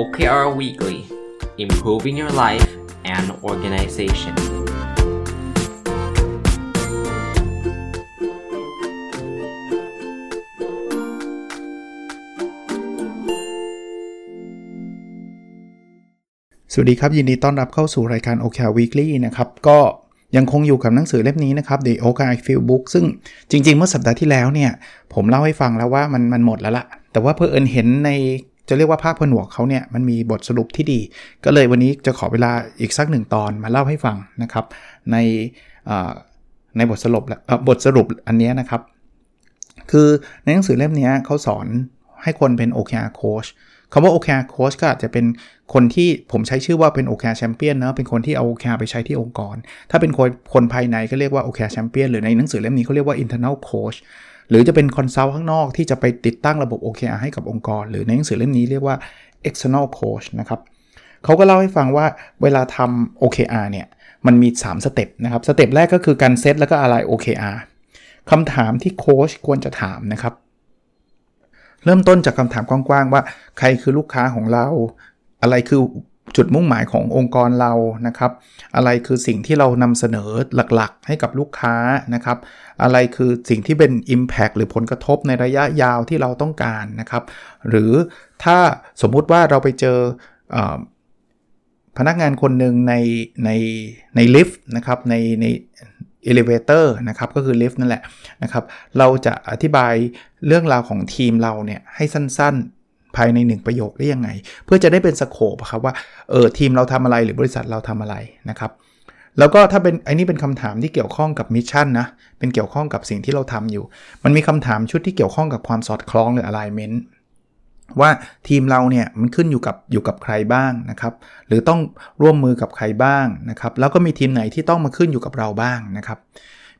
OKR Weekly Improving Your Life and Organization สวัสดีครับ ยินดีต้อนรับเข้าสู่รายการ OKR Weekly นะครับ ก็ยังคงอยู่กับหนังสือเล่มนี้นะครับ The OKR Field Book ซึ่งจริง ๆ เมื่อสัปดาห์ที่แล้วเนี่ย ผมเล่าให้ฟังแล้วว่ามันมันหมดแล้วละแต่ว่าเพอเอิญเห็นใน จะเรียกว่าภาคผนวกเขาเนี่ยมันมีบทสรุปที่ดี ก็เลยวันนี้จะขอเวลาอีกสักหนึ่งตอนมาเล่าให้ฟังนะครับในในบทสรุปบทสรุปอันนี้นะครับ คือในหนังสือเล่มนี้เขาสอนให้คนเป็น OKR coach คำว่า OKR coach ก็อาจจะเป็นคนที่ผมใช้ชื่อว่าเป็น OKR champion นะเป็นคนที่เอา OKR ไปใช้ที่องค์กร ถ้าเป็นคนคนภายในก็เรียกว่า OKR champion หรือในหนังสือเล่มนี้เขาเรียกว่า internal coach หรือจะเป็น consult ข้างนอกที่จะไปติดตั้งระบบ OKR ให้กับองค์กร หรือในหนังสือเล่มนี้เรียกว่า external coach นะครับเขาก็เล่าให้ฟังว่าเวลาทำ OKR เนี่ย มันมี 3 step นะครับ step แรกก็คือการเซตแล้วก็อะไร OKR คำถามที่โค้ชควรจะถามนะครับ เริ่มต้นจากคำถามกว้างๆว่า ใครคือลูกค้าของเรา อะไรคือ จุดมุ่งหมายขององค์กรเรานะครับ อะไรคือสิ่งที่เรานำเสนอหลักๆ ให้กับลูกค้านะครับ อะไรคือสิ่งที่เป็น Impact หรือผลกระทบในระยะยาวที่เราต้องการนะครับ หรือถ้าสมมุติว่าเราไปเจอพนักงานคนหนึ่งในในในลิฟต์นะครับในใน elevator นะครับก็คือลิฟต์นั่นแหละนะครับ เราจะอธิบายเรื่องราวของทีมเราเนี่ยให้สั้นๆ ภายใน 1 ประโยคได้ยังไง เพื่อจะได้เป็น scope ครับว่าเออทีมเราทำอะไรหรือบริษัทเราทำอะไรนะครับแล้วก็ถ้าเป็นไอ้นี่เป็นคำถามที่เกี่ยวข้องกับ mission นะ เป็นเกี่ยวข้องกับสิ่งที่เราทำอยู่ มันมีคำถามชุดที่เกี่ยวข้องกับความสอดคล้องหรือ alignment ว่าทีมเราเนี่ยมันขึ้นอยู่กับอยู่กับใครบ้างนะครับ หรือต้องร่วมมือกับใครบ้างนะครับ แล้วก็มีทีมไหนที่ต้องมาขึ้นอยู่กับเราบ้างนะครับ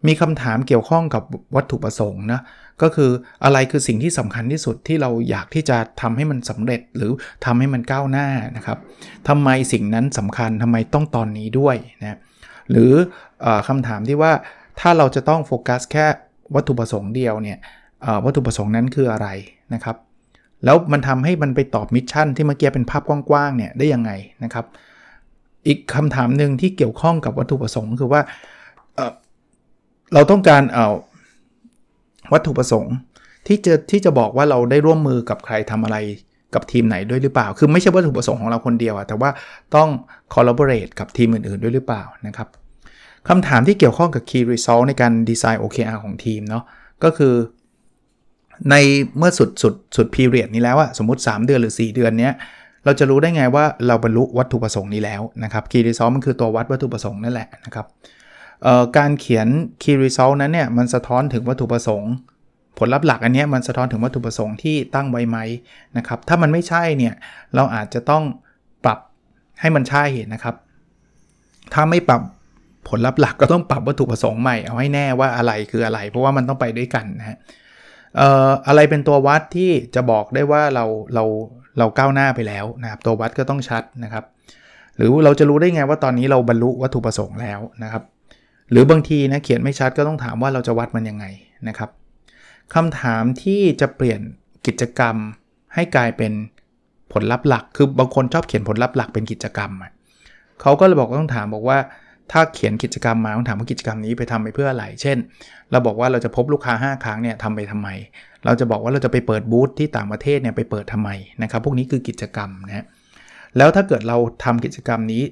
มีคำถามเกี่ยวข้องกับวัตถุประสงค์นะ ก็คืออะไรคือสิ่งที่สำคัญที่สุดที่เราอยากที่จะทำให้มันสำเร็จหรือทำให้มันก้าวหน้านะครับทำไมสิ่งนั้นสำคัญทำไมต้องตอนนี้ด้วยนะหรือคำถามที่ว่าถ้าเราจะต้องโฟกัสแค่วัตถุประสงค์เดียวเนี่ยวัตถุประสงค์นั้นคืออะไรนะครับแล้วมันทำให้มันไปตอบ mission ที่เมื่อกี้เป็นภาพกว้างๆเนี่ยได้ยังไงนะครับอีกคำถามหนึ่งที่เกี่ยวข้องกับวัตถุประสงค์คือว่าเราต้องการเอา วัตถุประสงค์ ที่จะที่จะบอกว่าเราได้ร่วมมือกับใครทำอะไรกับทีมไหนด้วยหรือเปล่า คือไม่ใช่วัตถุประสงค์ของเราคนเดียวอะแต่ว่าต้อง collaborate กับทีมอื่น ๆ ด้วยหรือเปล่านะครับคำถามที่เกี่ยวข้องกับ key result ในการดีไซน์ OKR ของทีมเนาะก็คือในเมื่อสุดสุดสุดพีเรียดนี้แล้วอะสมมติ 3 เดือนหรือ 4 เดือนเนี้ยเราจะรู้ได้ไงว่าเราบรรลุวัตถุประสงค์นี้แล้วนะครับ Key Result มันคือตัววัดวัตถุประสงค์นั่นแหละนะครับ การเขียน Key Result นั้นเนี่ยมันสะท้อนถึงวัตถุประสงค์ ผลลัพธ์หลักอันนี้มันสะท้อนถึงวัตถุประสงค์ที่ตั้งไว้ไหมนะครับถ้ามันไม่ใช่เนี่ยเราอาจจะต้องปรับให้มันใช่นะครับ ถ้าไม่ปรับผลลัพธ์หลักก็ต้องปรับวัตถุประสงค์ใหม่เอาให้แน่ว่าอะไรคืออะไร เพราะว่ามันต้องไปด้วยกันนะฮะอะไรเป็นตัววัดที่จะบอกได้ว่าเราเราเราก้าวหน้าไปแล้วนะครับ ตัววัดก็ต้องชัดนะครับ หรือเราจะรู้ได้ไงว่าตอนนี้เราบรรลุวัตถุประสงค์แล้วนะครับ หรือบางทีนะเขียนไม่ชัดก็ต้องถามว่าเราจะวัดมันยังไงนะครับคำถามที่จะเปลี่ยนกิจกรรมให้กลายเป็นผลลัพธ์หลัก คือบางคนชอบเขียนผลลัพธ์หลักเป็นกิจกรรมเขาก็เลยบอกต้องถามบอกว่าถ้าเขียนกิจกรรมมาต้องถามว่ากิจกรรมนี้ไปทำไปเพื่ออะไร เช่น เราบอกว่าเราจะพบลูกค้า 5 ครั้งเนี่ยทำไปทำไม เราจะบอกว่าเราจะไปเปิดบูธที่ต่างประเทศเนี่ยไปเปิดทำไมนะครับ พวกนี้คือกิจกรรมนะแล้วถ้าเกิดเราทำกิจกรรมนี้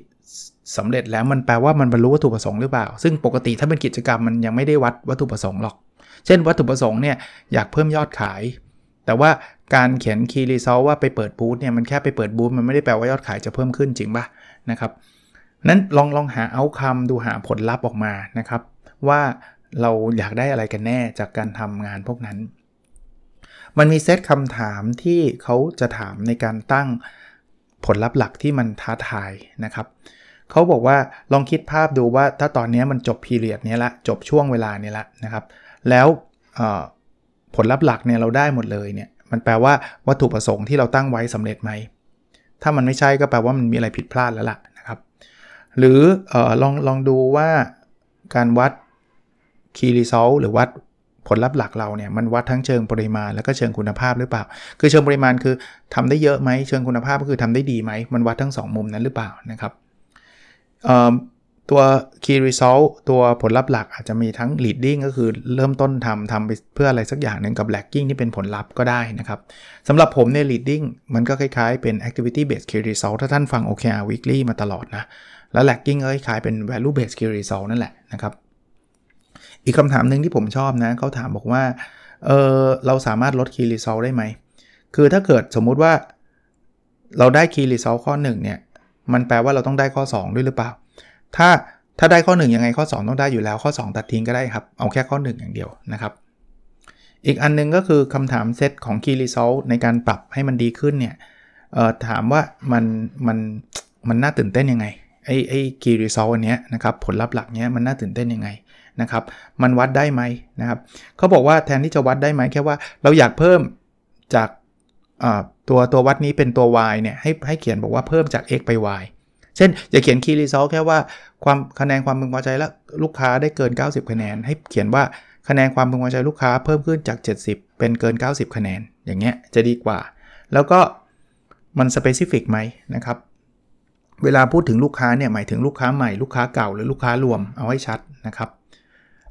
สำเร็จแล้วมันแปลว่ามันบรรลุวัตถุประสงค์หรือเปล่า ซึ่งปกติถ้าเป็นกิจกรรมมันยังไม่ได้วัดวัตถุประสงค์หรอก เช่น วัตถุประสงค์เนี่ยอยากเพิ่มยอดขาย แต่ว่าการเขียนคีรีซอว่าไปเปิดบูธเนี่ยมันแค่ไปเปิดบูธมันไม่ได้แปลว่ายอดขายจะเพิ่มขึ้นจริงปะนะครับนั้นลองลองหาเอาคำดูหาผลลัพธ์ออกมานะครับ ว่าเราอยากได้อะไรกันแน่จากการทำงานพวกนั้น มันมีเซตคำถามที่เขาจะถามในการตั้งผลลัพธ์หลักที่มันท้าทายนะครับ เขาบอกว่าลองคิดภาพดูว่าถ้าตอนนี้มันจบพีเรียดนี้ละจบช่วงเวลานี้ละนะครับแล้วผลลัพธ์หลักเนี่ยเราได้หมดเลยเนี่ยมันแปลว่าวัตถุประสงค์ที่เราตั้งไว้สำเร็จไหม ถ้ามันไม่ใช่ก็แปลว่ามันมีอะไรผิดพลาดแล้วล่ะนะครับ หรืออลองลองดูว่าการวัด Key Result หรือวัดผลลัพธ์หลักเราเนี่ยมันวัดทั้งเชิงปริมาณแล้วก็เชิงคุณภาพหรือเปล่า คือเชิงปริมาณคือทำได้เยอะไหมเชิงคุณภาพก็คือทำได้ดีไหมมันวัดทั้ง 2 มุมนั้นหรือเปล่านะครับ ตัว key result ตัวผลลัพธ์หลักอาจจะมีทั้ง leading ก็คือเริ่มต้นทำทำไปเพื่ออะไรสักอย่างหนึ่งกับ lagging ที่เป็นผลลัพธ์ก็ได้นะครับสำหรับผมเนี่ย leading มันก็คล้ายๆเป็น activity based key result ถ้าท่านฟัง OKR weekly มาตลอดนะแล้ว lagging ก็คล้ายๆเป็น value based key result นั่นแหละนะครับอีกคำถามหนึ่งที่ผมชอบนะเขาถามบอกว่าเออเราสามารถลด key result ได้ไหมคือถ้าเกิดสมมุติว่าเราได้ key result ข้อ1เนี่ย มันแปลว่าเราต้องได้ข้อ 2 ด้วยหรือเปล่า ถ้าถ้าได้ข้อ 1 ยังไงข้อ 2 ต้องได้อยู่แล้วข้อ 2 ตัดทิ้งก็ได้ครับ เอาแค่ข้อ 1 อย่างเดียวนะครับ อีกอันนึงก็คือคำถามเซตของ Key Result ในการปรับให้มันดีขึ้นเนี่ยถามว่ามันมันมันน่าตื่นเต้นยังไงไอ้ไอ้ Key Result อันเนี้ยนะครับผลลัพธ์หลักเนี้ยมันน่าตื่นเต้นยังไงนะครับมันวัดได้ไหมนะครับเขาบอกว่าแทนที่จะวัดได้ไหมแค่ว่าเราอยากเพิ่มจาก ตัวตัววัดนี้เป็นตัว y เนี่ยให้ให้เขียนบอกว่าเพิ่มจาก x ไป y เช่น อย่าเขียน key result แค่ว่าความคะแนนความพึงพอใจแล้วลูกค้าได้เกิน 90 คะแนน ให้เขียนว่าคะแนนความพึงพอใจลูกค้าเพิ่มขึ้นจาก 70 เป็นเกิน 90 คะแนน อย่างเงี้ยจะดีกว่า แล้วก็มัน specific ไหมนะครับ เวลาพูดถึงลูกค้าเนี่ยหมายถึงลูกค้าใหม่ลูกค้าเก่าหรือลูกค้ารวมเอาให้ชัดนะครับ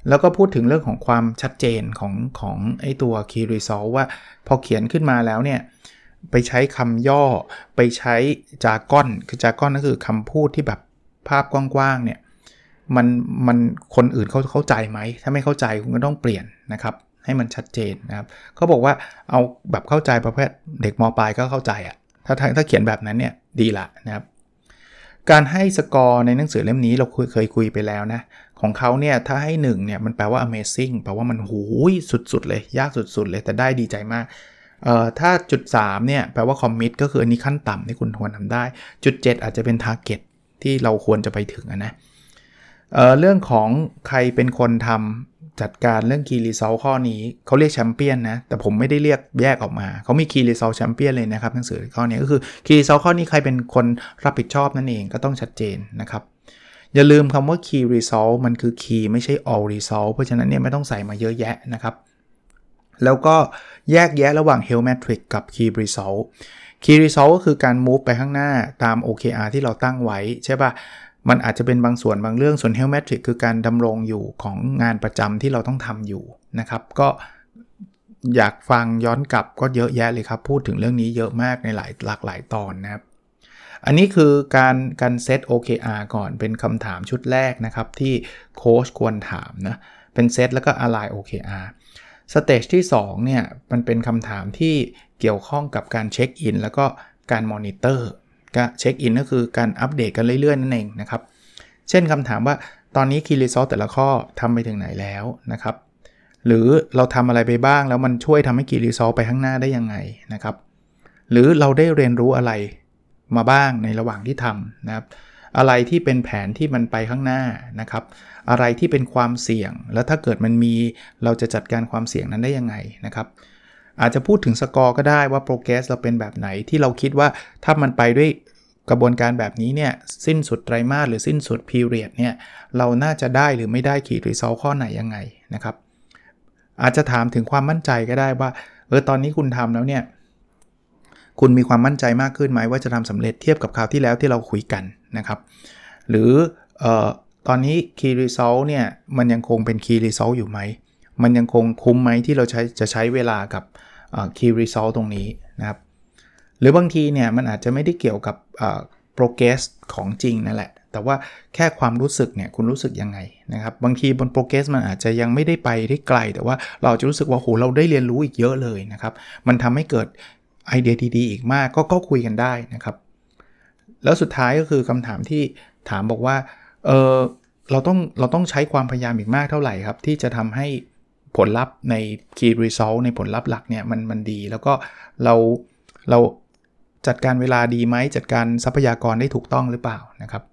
แล้วก็พูดถึงเรื่องของความชัดเจนของของไอตัว key result ว่าพอเขียนขึ้นมาแล้วเนี่ย ไปใช้คำย่อ ไปใช้จาก้อนคือจาก้อนก็คือคำพูดที่แบบภาพกว้างๆเนี่ยมันมันคนอื่นเขาเข้าใจไหม ถ้าไม่เข้าใจคุณก็ต้องเปลี่ยนนะครับ ให้มันชัดเจนนะครับเขาบอกว่าเอาแบบเข้าใจประเภทเด็กมปลายก็เข้าใจอะ่ะถ้าถ้าเขียนแบบนั้นเนี่ยดีละนะครับ การให้สกอร์ในหนังสือเล่มนี้เราเคยคุยไปแล้วนะ ของเขาเนี่ยถ้าให้1เนี่ยมันแปลว่า amazing แปลว่ามันหูยสุดๆเลย ยากสุดๆเลยแต่ได้ดีใจมาก เอ่อถ้าจุด3เนี่ยแปลว่าคอมมิตก็คืออันนี้ขั้นต่ำที่คุณควรทำได้ จุด 7 อาจจะเป็น target ที่เราควรจะไปถึงนะเอ่อเรื่องของใครเป็นคนทำจัดการเรื่อง key result ข้อนี้เขาเรียกแชมเปี้ยนนะ แต่ผมไม่ได้เรียกแยกออกมา เขามี key result champion เลยนะครับหนังสือข้อนี้ก็คือ key result ข้อนี้ใครเป็นคนรับผิดชอบนั่นเองก็ต้องชัดเจนนะครับอย่าลืมคำว่า key result มันคือ key ไม่ใช่ all result เพราะฉะนั้นเนี่ยไม่ต้องใส่มาเยอะแยะนะครับ แล้วก็แยกแยะระหว่าง health metric กับ key result key result ก็คือการ move ไปข้างหน้าตาม OKR ที่เราตั้งไว้ใช่ปะ่ะ มันอาจจะเป็นบางส่วนบางเรื่อง ส่วน health metric คือการดำรงอยู่ของงานประจำที่เราต้องทำอยู่นะครับ ก็อยากฟังย้อนกลับก็เยอะแยะเลยครับ พูดถึงเรื่องนี้เยอะมากในหลายหลากหลายตอนนะครับ อันนี้คือการการเซต OKR ก่อนเป็นคำถามชุดแรกนะครับที่โค้ชควรถามนะ เป็นเซตแล้วก็ align OKR stage ที่2เนี่ยมันเป็นคำถามที่เกี่ยวข้องกับการเช็คอินแล้วก็การมอนิเตอร์ก็เช็คอินก็คือการอัปเดตกันเรื่อยๆ นั่นเองนะครับ เช่นคำถามว่าตอนนี้ key results แต่ละข้อทำไปถึงไหนแล้วนะครับ หรือเราทำอะไรไปบ้างแล้วมันช่วยทำให้ key results ไปข้างหน้าได้ยังไงนะครับ หรือเราได้เรียนรู้อะไรมาบ้างในระหว่างที่ทำนะครับ อะไรที่เป็นแผนที่มันไปข้างหน้านะครับ อะไรที่เป็นความเสี่ยง แล้วถ้าเกิดมันมีเราจะจัดการความเสี่ยงนั้นได้ยังไงนะครับ อาจจะพูดถึงสกอร์ก็ได้ว่า progress เราเป็นแบบไหนที่เราคิดว่าถ้ามันไปด้วยกระบวนการแบบนี้เนี่ยสิ้นสุดไตรมาสหรือสิ้นสุด period เนี่ยเราน่าจะได้หรือไม่ได้ key result ข้อไหนยังไงนะครับ อาจจะถามถึงความมั่นใจก็ได้ว่าเออตอนนี้คุณทำแล้วเนี่ยคุณมีความมั่นใจมากขึ้นไหมว่าจะทำสำเร็จเทียบกับคราวที่แล้วที่เราคุยกัน นะครับ หรืออตอนนี้ Key Result เนี่ยมันยังคงเป็น Key Result อยู่ไหม มันยังคงคุ้มไหมที่เราใช้จะใช้เวลากับ Key Result ตรงนี้นะครับ หรือบางทีเนี่ยมันอาจจะไม่ได้เกี่ยวกับ progress ของจริงนั่นแหละ แต่ว่าแค่ความรู้สึกเนี่ยคุณรู้สึกยังไงนะครับ บางทีบน progress มันอาจจะยังไม่ได้ไปได้ไกล แต่ว่าเราจะรู้สึกว่าโหเราได้เรียนรู้อีกเยอะเลยนะครับ มันทำให้เกิดไอเดียดีๆอีกมากก็ก็คุยกันได้นะครับ แล้วสุดท้ายก็คือคำถามที่ถามบอกว่าเออเราต้องเราต้องใช้ความพยายามอีกมากเท่าไหร่ครับ ที่จะทำให้ผลลัพธ์ใน key result ในผลลัพธ์หลักเนี่ยมันมันดี แล้วก็เราเราจัดการเวลาดีไหมจัดการทรัพยากรได้ถูกต้องหรือเปล่านะครับ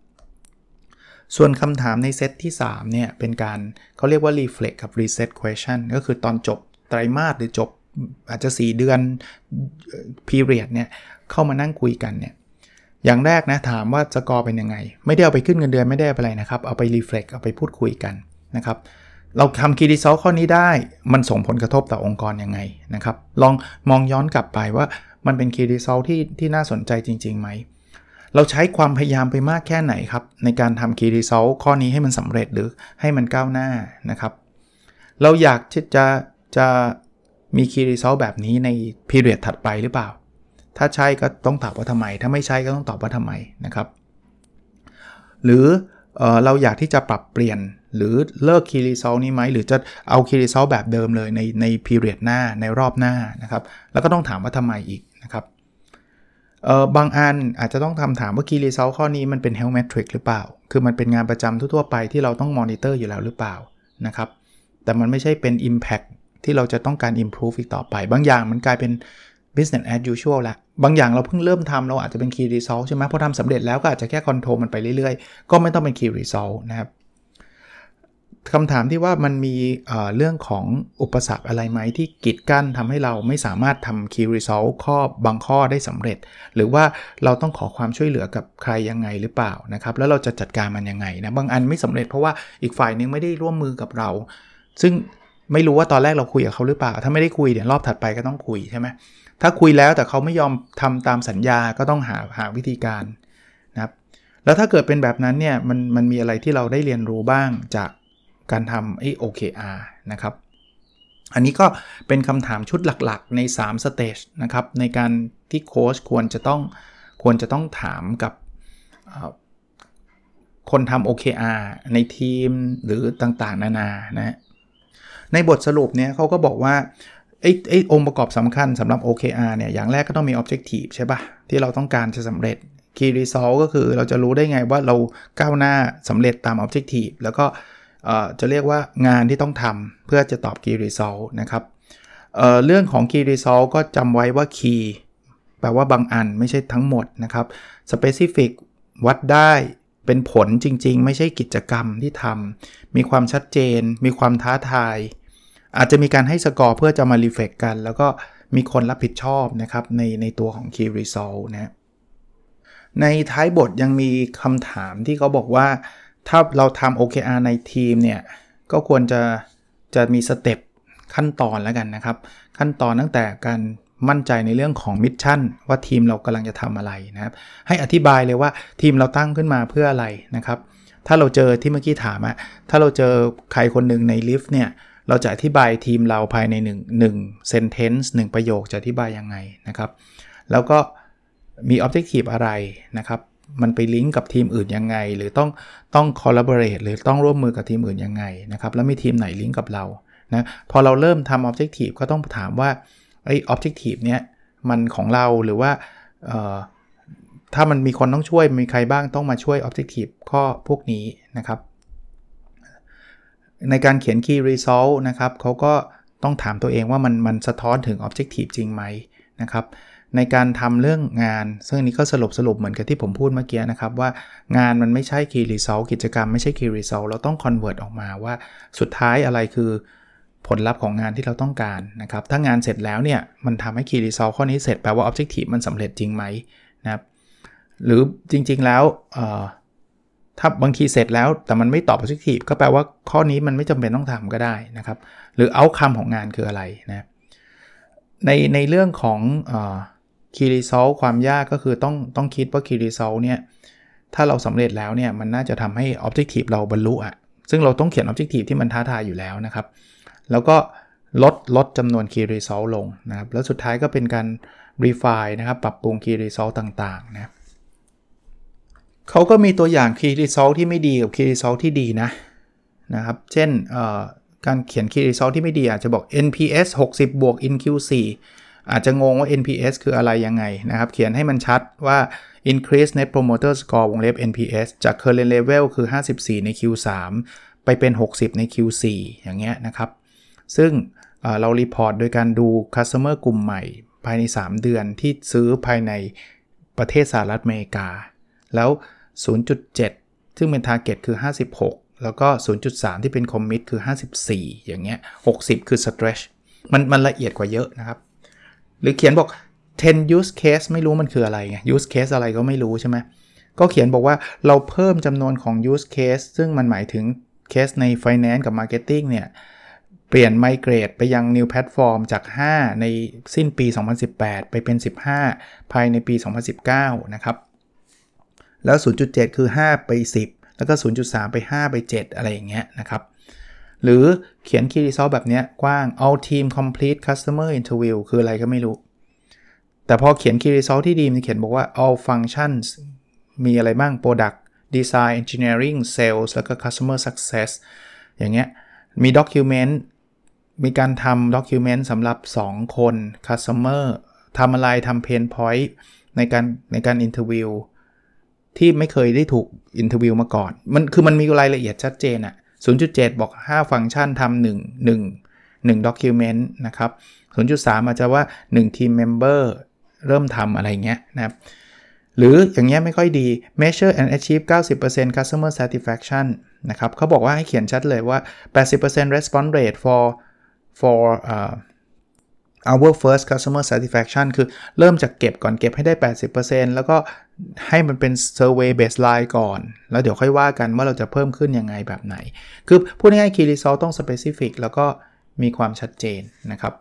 ส่วนคำถามในเซตที่ 3 เนี่ย เป็นการเขาเรียกว่า reflect กับ reset question ก็คือตอนจบไตรมาสหรือจบอาจจะ 4 เดือน period เนี่ย เข้ามานั่งคุยกันเนี่ย อย่างแรกนะถามว่าสกอร์เป็นยังไง ไม่ได้เอาไปขึ้นเงินเดือนไม่ได้อะไรนะครับ เอาไปรีเฟล็กเอาไปพูดคุยกันนะครับเราทำ Key Result ข้อนี้ได้มันส่งผลกระทบต่อองค์กรยังไงนะครับ ลองมองย้อนกลับไปว่ามันเป็น Key Result ที่ที่น่าสนใจจริงๆไหม เราใช้ความพยายามไปมากแค่ไหนครับ ในการทำ Key Result ข้อนี้ให้มันสำเร็จหรือให้มันก้าวหน้านะครับ เราอยากจะจะจะมี Key Result แบบนี้ใน period ถัดไปหรือเปล่า ถ้าใช่ก็ต้องตอบว่าทำไม ถ้าไม่ใช่ก็ต้องตอบว่าทำไมนะครับ หรือเออเราอยากที่จะปรับเปลี่ยนหรือเลิก Key Result นี้ไหมหรือจะเอา Key Result แบบเดิมเลยในใน period หน้าในรอบหน้านะครับ แล้วก็ต้องถามว่าทำไมอีกนะครับเออบางอันอาจจะต้องทำถามว่า Key Result ข้อนี้มันเป็น health metric หรือเปล่า คือมันเป็นงานประจำทั่วไปที่เราต้อง monitor อยู่แล้วหรือเปล่านะครับ แต่มันไม่ใช่เป็น impact ที่เราจะต้องการ improve อีกต่อไป บางอย่างมันกลายเป็น business as usual ละบางอย่างเราเพิ่งเริ่มทำเราอาจจะเป็น key result ใช่ไหมพอทำสำเร็จแล้วก็อาจจะแค่ control มันไปเรื่อยๆ ก็ไม่ต้องเป็น key result นะครับคำถามที่ว่ามันมีเรื่องของอุปสรรคอะไรไหมที่กีดกั้นทำให้เราไม่สามารถทำ key result ข้อบางข้อได้สำเร็จ หรือว่าเราต้องขอความช่วยเหลือกับใครยังไงหรือเปล่านะครับ แล้วเราจะจัดการมันยังไงนะบางอันไม่สำเร็จเพราะว่าอีกฝ่ายนึงไม่ได้ร่วมมือกับเรา ซึ่งไม่รู้ว่าตอนแรกเราคุยกับเขาหรือเปล่า ถ้าไม่ได้คุยเดี๋ยวรอบถัดไปก็ต้องคุยใช่ไหม ถ้าคุยแล้วแต่เขาไม่ยอมทำตามสัญญาก็ต้องหาหาวิธีการนะครับแล้วถ้าเกิดเป็นแบบนั้นเนี่ยมันมันมีอะไรที่เราได้เรียนรู้บ้างจากการทำไอ้ OKR นะครับ อันนี้ก็เป็นคำถามชุดหลักๆ ใน3 stage นะครับในการที่โค้ชควรจะต้องควรจะต้องถามกับคนทำ OKR ในทีมหรือต่างๆ นานานะในบทสรุปเนี่ยเขาก็บอกว่า ไอ้ไอ้องค์ประกอบสำคัญสำหรับ OKR เนี่ย อย่างแรกก็ต้องมี Objective ใช่ปะ่ะ ที่เราต้องการจะสำเร็จ Key Result ก็คือเราจะรู้ได้ไงว่าเราก้าวหน้าสำเร็จตาม Objective แล้วก็จะเรียกว่างานที่ต้องทำเพื่อจะตอบ Key Result นะครับเเรื่องของ Key Result ก็จำไว้ว่า Key แปลว่าบางอันไม่ใช่ทั้งหมดนะครับ Specific วัดได้เป็นผลจริง ๆ ไม่ใช่กิจกรรมที่ทำมีความชัดเจน มีความท้าทาย อาจจะมีการให้สกอร์เพื่อจะมารีเฟกกัน แล้วก็มีคนรับผิดชอบนะครับในในตัวของ Key Result นะในท้ายบทยังมีคำถามที่เขาบอกว่า ถ้าเราทำ OKR ในทีมเนี่ย ก็ควรจะจะมี step ขั้นตอนแล้วกันนะครับ ขั้นตอนตั้งแต่การมั่นใจในเรื่องของ mission ว่าทีมเรากำลังจะทำอะไรนะครับ ให้อธิบายเลยว่าทีมเราตั้งขึ้นมาเพื่ออะไรนะครับ ถ้าเราเจอที่เมื่อกี้ถามอะถ้าเราเจอใครคนหนึ่งในลิฟต์เนี่ย เราจะอธิบายทีมเราภายใน1 1 sentence 1 ประโยคจะอธิบายยังไงนะครับ แล้วก็มี objective อะไรนะครับ มันไปลิงก์กับทีมอื่นยังไง หรือต้องต้อง collaborate หรือต้องร่วมมือกับทีมอื่นยังไงนะครับ แล้วมีทีมไหนลิงก์กับเรานะพอเราเริ่มทำ objective ก็ต้องถามว่าไอ้ objective เนี้ยมันของเราหรือว่าถ้ามันมีคนต้องช่วยมีใครบ้างต้องมาช่วย objective ข้อพวกนี้นะครับ ในการเขียน Key Result นะครับเขาก็ต้องถามตัวเองว่ามันมันสะท้อนถึง Objective จริงไหมนะครับในการทำเรื่องงาน ซึ่งนี้ก็สรุปสรุปเหมือนกับที่ผมพูดเมื่อกี้นะครับ ว่างานมันไม่ใช่ Key Result กิจกรรมไม่ใช่ Key Result เราต้อง convert ออกมาว่าสุดท้ายอะไรคือผลลัพธ์ของงานที่เราต้องการนะครับ ถ้างานเสร็จแล้วเนี่ย มันทำให้ Key Result ข้อนี้เสร็จแปลว่า Objective มันสำเร็จจริงไหมนะครับ หรือจริงๆแล้ว ถ้าบางทีเสร็จแล้วแต่มันไม่ตอบ positive ก็แปลว่าข้อนี้มันไม่จำเป็นต้องทำก็ได้นะครับ หรือเอาคำของงานคืออะไรนะในในเรื่องของ key result ความยากก็คือต้องต้องคิดว่า key result เนี่ยถ้าเราสำเร็จแล้วเนี่ยมันน่าจะทำให้ objective เราบรรลุอะซึ่งเราต้องเขียน objective ที่มันท้าทายอยู่แล้วนะครับ แล้วก็ลดลดจำนวน key result ลงนะครับ แล้วสุดท้ายก็เป็นการ refine นะครับ ปรับปรุง key result ต่างๆนะ เขาก็มีตัวอย่าง Key Result ที่ไม่ดีกับ Key Result ที่ดีนะนะครับ เช่นการเขียน Key Result ที่ไม่ดีอาจจะบอก NPS 60บวก in Q4 อาจจะงงว่า NPS คืออะไรยังไงนะครับ เขียนให้มันชัดว่า increase net promoter score วงเล็บ NPS จาก current level คือ 54 ใน Q3 ไปเป็น 60 ใน Q4 อย่างเงี้ยนะครับ ซึ่งเรา report โดยการดู customer กลุ่มใหม่ภายใน 3 เดือนที่ซื้อภายในประเทศสหรัฐอเมริกา แล้ว 0.7 ซึ่งเป็น Target คือ 56 แล้วก็ 0.3 ที่เป็น Commit คือ 54 อย่างเงี้ย 60 คือ Stretch มันมันละเอียดกว่าเยอะนะครับ หรือเขียนบอก 10 use case ไม่รู้มันคืออะไรไง use case อะไรก็ไม่รู้ใช่ไหมก็เขียนบอกว่าเราเพิ่มจำนวนของ use case ซึ่งมันหมายถึงเคสใน Finance กับ Marketing เนี่ยเปลี่ยนไมเกรดไปยัง New Platform จาก 5 ในสิ้นปี 2018 ไปเป็น 15 ภายในปี 2019 นะครับ แล้ว 0.7 คือ 5 ไป 10 แล้วก็ 0.3 ไป 5 ไป 7 อะไรอย่างเงี้ยนะครับ หรือเขียน key results แบบเนี้ยกว้าง all team complete customer interview คืออะไรก็ไม่รู้ แต่พอเขียน key results ที่ดีมันเขียนบอกว่า all functions มีอะไรบ้าง product design engineering sales แล้วก็ customer success อย่างเงี้ย มี document มีการทำ document สำหรับ 2 คน customer ทำอะไรทำ pain point ในการในการ interview ที่ไม่เคยได้ถูก Interview มาก่อน มันคือมันมีรายละเอียดชัดเจนอะ0.7 บอก 5 ฟังก์ชันทำ1 1 1 document นะครับ 0.3 อาจจะว่า1 team member เริ่มทำอะไรเงี้ยนะครับ หรืออย่างเงี้ยไม่ค่อยดี measure and achieve 90% customer satisfaction นะครับเขาบอกว่าให้เขียนชัดเลยว่า 80% response rate for for uh, our first customer satisfaction คือเริ่มจากเก็บก่อนเก็บให้ได้ 80%แล้วก็ ให้มันเป็น survey baseline ก่อน แล้วเดี๋ยวค่อยว่ากันว่าเราจะเพิ่มขึ้นยังไงแบบไหน คือพูดง่ายๆ key result ต้อง specific แล้วก็มีความชัดเจนนะครับ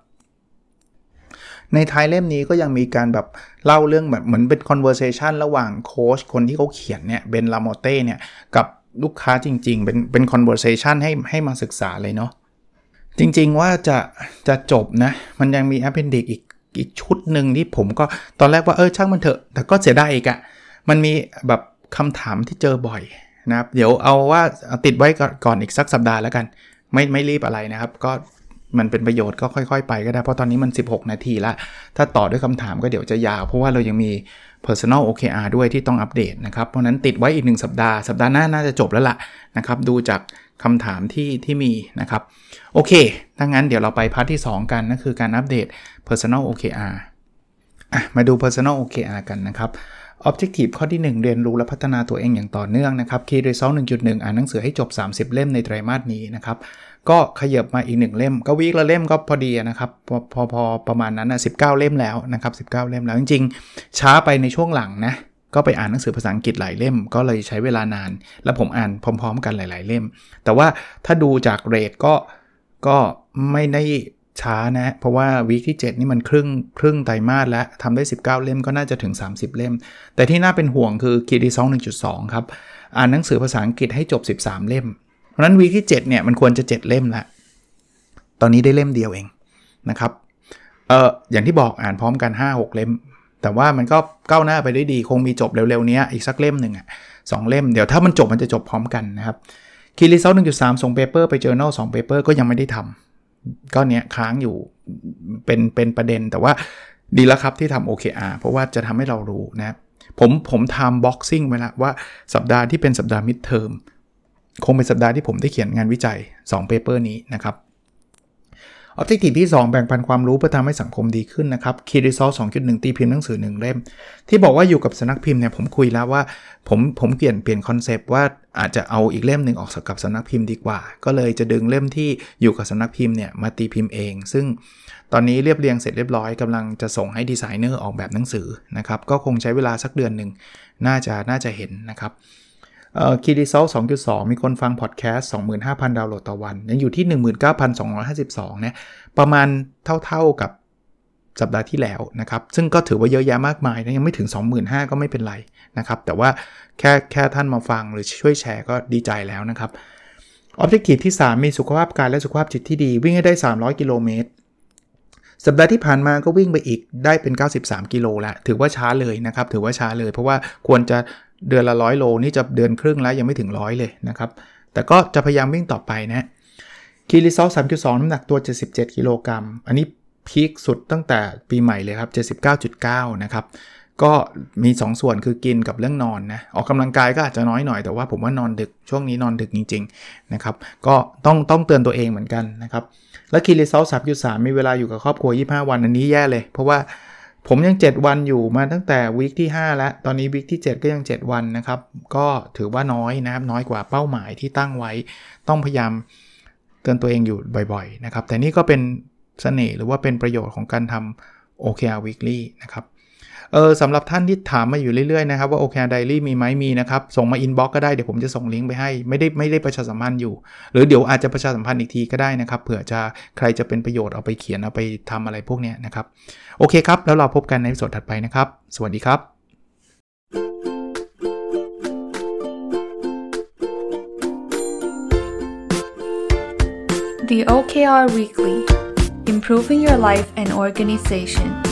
ในท้ายเล่มนี้ก็ยังมีการแบบเล่าเรื่องแบบเหมือนเป็น conversation ระหว่างโค้ชคนที่เขาเขียนเนี่ยเบนลาโมเต้เนี่ยกับลูกค้าจริง ๆ เป็นเป็น conversation ให้ให้มาศึกษาเลยเนาะจริงๆว่าจะจะจบนะ มันยังมี appendix อีก อีกชุดหนึ่งที่ผมก็ตอนแรกว่าเออช่างมันเถอะ แต่ก็เสียดายอีกอะมันมีแบบคำถามที่เจอบ่อยนะครับ เดี๋ยวเอาว่าติดไว้ก่อนอีกสักสัปดาห์แล้วกัน ไม่ไม่รีบอะไรนะครับ ก็ มันเป็นประโยชน์ก็ค่อย ๆ ไปก็ได้ เพราะตอนนี้มัน 16 นาทีละ ถ้าต่อด้วยคำถามก็เดี๋ยวจะยาว เพราะว่าเรายังมี personal OKR ด้วยที่ต้องอัปเดตนะครับ เพราะนั้นติดไว้อีก 1 สัปดาห์ สัปดาห์หน้าน่าจะจบแล้วล่ะนะครับ ดูจากคำถามที่ที่มีนะครับ โอเค ถ้างั้นเดี๋ยวเราไปพาร์ทที่ 2 กันนั่นคือการอัปเดต personal OKR อะมาดู personal OKR กันนะครับ Objective ข้อที่ 1 เรียนรู้และพัฒนาตัวเองอย่างต่อเนื่องนะครับ Key Result 1.1 อ่านหนังสือให้จบ 30 เล่มในไตรมาสนี้นะครับ ก็ขยับมาอีก 1 เล่ม ก็วีคละเล่มก็พอดีนะครับ พอพอพอประมาณนั้นนะ19เล่มแล้วนะครับ 19 เล่มแล้วจริงๆ ช้าไปในช่วงหลังนะ ก็ไปอ่านหนังสือภาษาอังกฤษหลายเล่ม ก็เลยใช้เวลานาน แล้วผมอ่านพร้อม ๆ กันหลาย ๆ เล่ม แต่ว่าถ้าดูจากเรทก็ก็ไม่ได้ช้านะ เพราะว่าวีคที่ 7 นี่มันครึ่งครึ่งไตรมาสแล้วทำได้ 19 เล่มก็น่าจะถึง 30 เล่ม แต่ที่น่าเป็นห่วงคือคีดีซอง1.2 ครับ อ่านหนังสือภาษาอังกฤษให้จบ 13 เล่ม เพราะนั้น week ที่7เนี่ยมันควรจะ 7 เล่มละ ตอนนี้ได้เล่มเดียวเองนะครับ เอออย่างที่บอกอ่านพร้อมกัน 5-6 เล่ม แต่ว่ามันก็ก้าวหน้าไปได้ดี คงมีจบเร็วๆนี้อีกสักเล่มหนึ่งอะ สักเล่ม เดี๋ยวถ้ามันจบมันจะจบพร้อมกันนะครับ key result 1.3ส่ง paper ไป journal 2 paper ก็ยังไม่ได้ทำก็เนี้ยค้างอยู่เป็นเป็นประเด็นแต่ว่าดีแล้วครับที่ทำ OKR เพราะว่าจะทำให้เรารู้นะผมผมทำ boxing ไว้แล้วว่าสัปดาห์ที่เป็นสัปดาห์ midterm คงเป็นสัปดาห์ที่ผมได้เขียนงานวิจัย2 paper นี้นะครับ Objective ที่ 2 แบ่งปันความรู้เพื่อทำให้สังคมดีขึ้นนะครับ Key Result 2.1 ตีพิมพ์หนังสือ 1 เล่ม ที่บอกว่าอยู่กับสำนักพิมพ์เนี่ยผมคุยแล้วว่าผมผมเปลี่ยนเปลี่ยน concept ว่าอาจจะเอาอีกเล่มหนึ่งออกกับสำนักพิมพ์ดีกว่า ก็เลยจะดึงเล่มที่อยู่กับสำนักพิมพ์เนี่ยมาตีพิมพ์เอง ซึ่งตอนนี้เรียบเรียงเสร็จเรียบร้อยกำลังจะส่งให้ดีไซเนอร์ออกแบบหนังสือนะครับก็คงใช้เวลาสักเดือนหนึ่งน่าจะน่าจะเห็นนะครับ คีดีเซล2.2 มีคนฟังพอดแคสต์ 25,000 ดาวน์โหลดต่อวัน ยังอยู่ที่ 19,252เนี่ยประมาณเท่าๆกับสัปดาห์ที่แล้วนะครับ ซึ่งก็ถือว่าเยอะแยะมากมายนะยังไม่ถึง 25,000 ก็ไม่เป็นไรนะครับ แต่ว่าแค่แค่ท่านมาฟังหรือช่วยแชร์ก็ดีใจแล้วนะครับ Objective ที่ 3 มีสุขภาพกายและสุขภาพจิตที่ดี วิ่งให้ได้ 300 กิโลเมตรสัปดาห์ที่ผ่านมาก็วิ่งไปอีกได้เป็น 93 กิโลแล้วถือว่าช้าเลยนะครับ ถือว่าช้าเลย เพราะว่าควรจะ เดือนละร้อยโลนี่จะเดือนครึ่งแล้วยังไม่ถึงร้อยเลยนะครับ แต่ก็จะพยายามวิ่งต่อไปนะคีรีซอล3.2น้ำหนักตัว 77กิโลกรัมอันนี้พีคสุดตั้งแต่ปีใหม่เลยครับ 79.9 นะครับ ก็มี 2 ส่วนคือกินกับเรื่องนอนนะ ออกกำลังกายก็อาจจะน้อยหน่อยแต่ว่าผมว่านอนดึกช่วงนี้นอนดึกจริง ๆ นะครับ ก็ต้องต้องเตือนตัวเองเหมือนกันนะครับ และ Key Result 3.3มีเวลาอยู่กับครอบครัว 25 วันอันนี้แย่เลย เพราะว่า ผมยัง 7 วันอยู่มาตั้งแต่ week ที่ 5 แล้ว ตอนนี้ week ที่ 7 ก็ยัง 7 วันนะครับ ก็ถือว่าน้อยนะครับ น้อยกว่าเป้าหมายที่ตั้งไว้ ต้องพยายามเตือนตัวเองอยู่บ่อยๆนะครับ แต่นี่ก็เป็นเสน่ห์หรือว่าเป็นประโยชน์ของการทำ OKR Weekly นะครับ เออสำหรับท่านที่ถามมาอยู่เรื่อยๆนะครับว่า OKR Diary มีไหมมีนะครับ ส่งมา inbox ก็ได้เดี๋ยวผมจะส่งลิงก์ไปให้ไม่ได้ไม่ได้ประชาสัมพันธ์อยู่ หรือเดี๋ยวอาจจะประชาสัมพันธ์อีกทีก็ได้นะครับเผื่อจะใครจะเป็นประโยชน์เอาไปเขียนเอาไปทำอะไรพวกเนี้ยนะครับโอเคครับแล้วเราพบกันในสดถัดไปนะครับ สวัสดีครับ The OKR Weekly Improving Your Life and Organization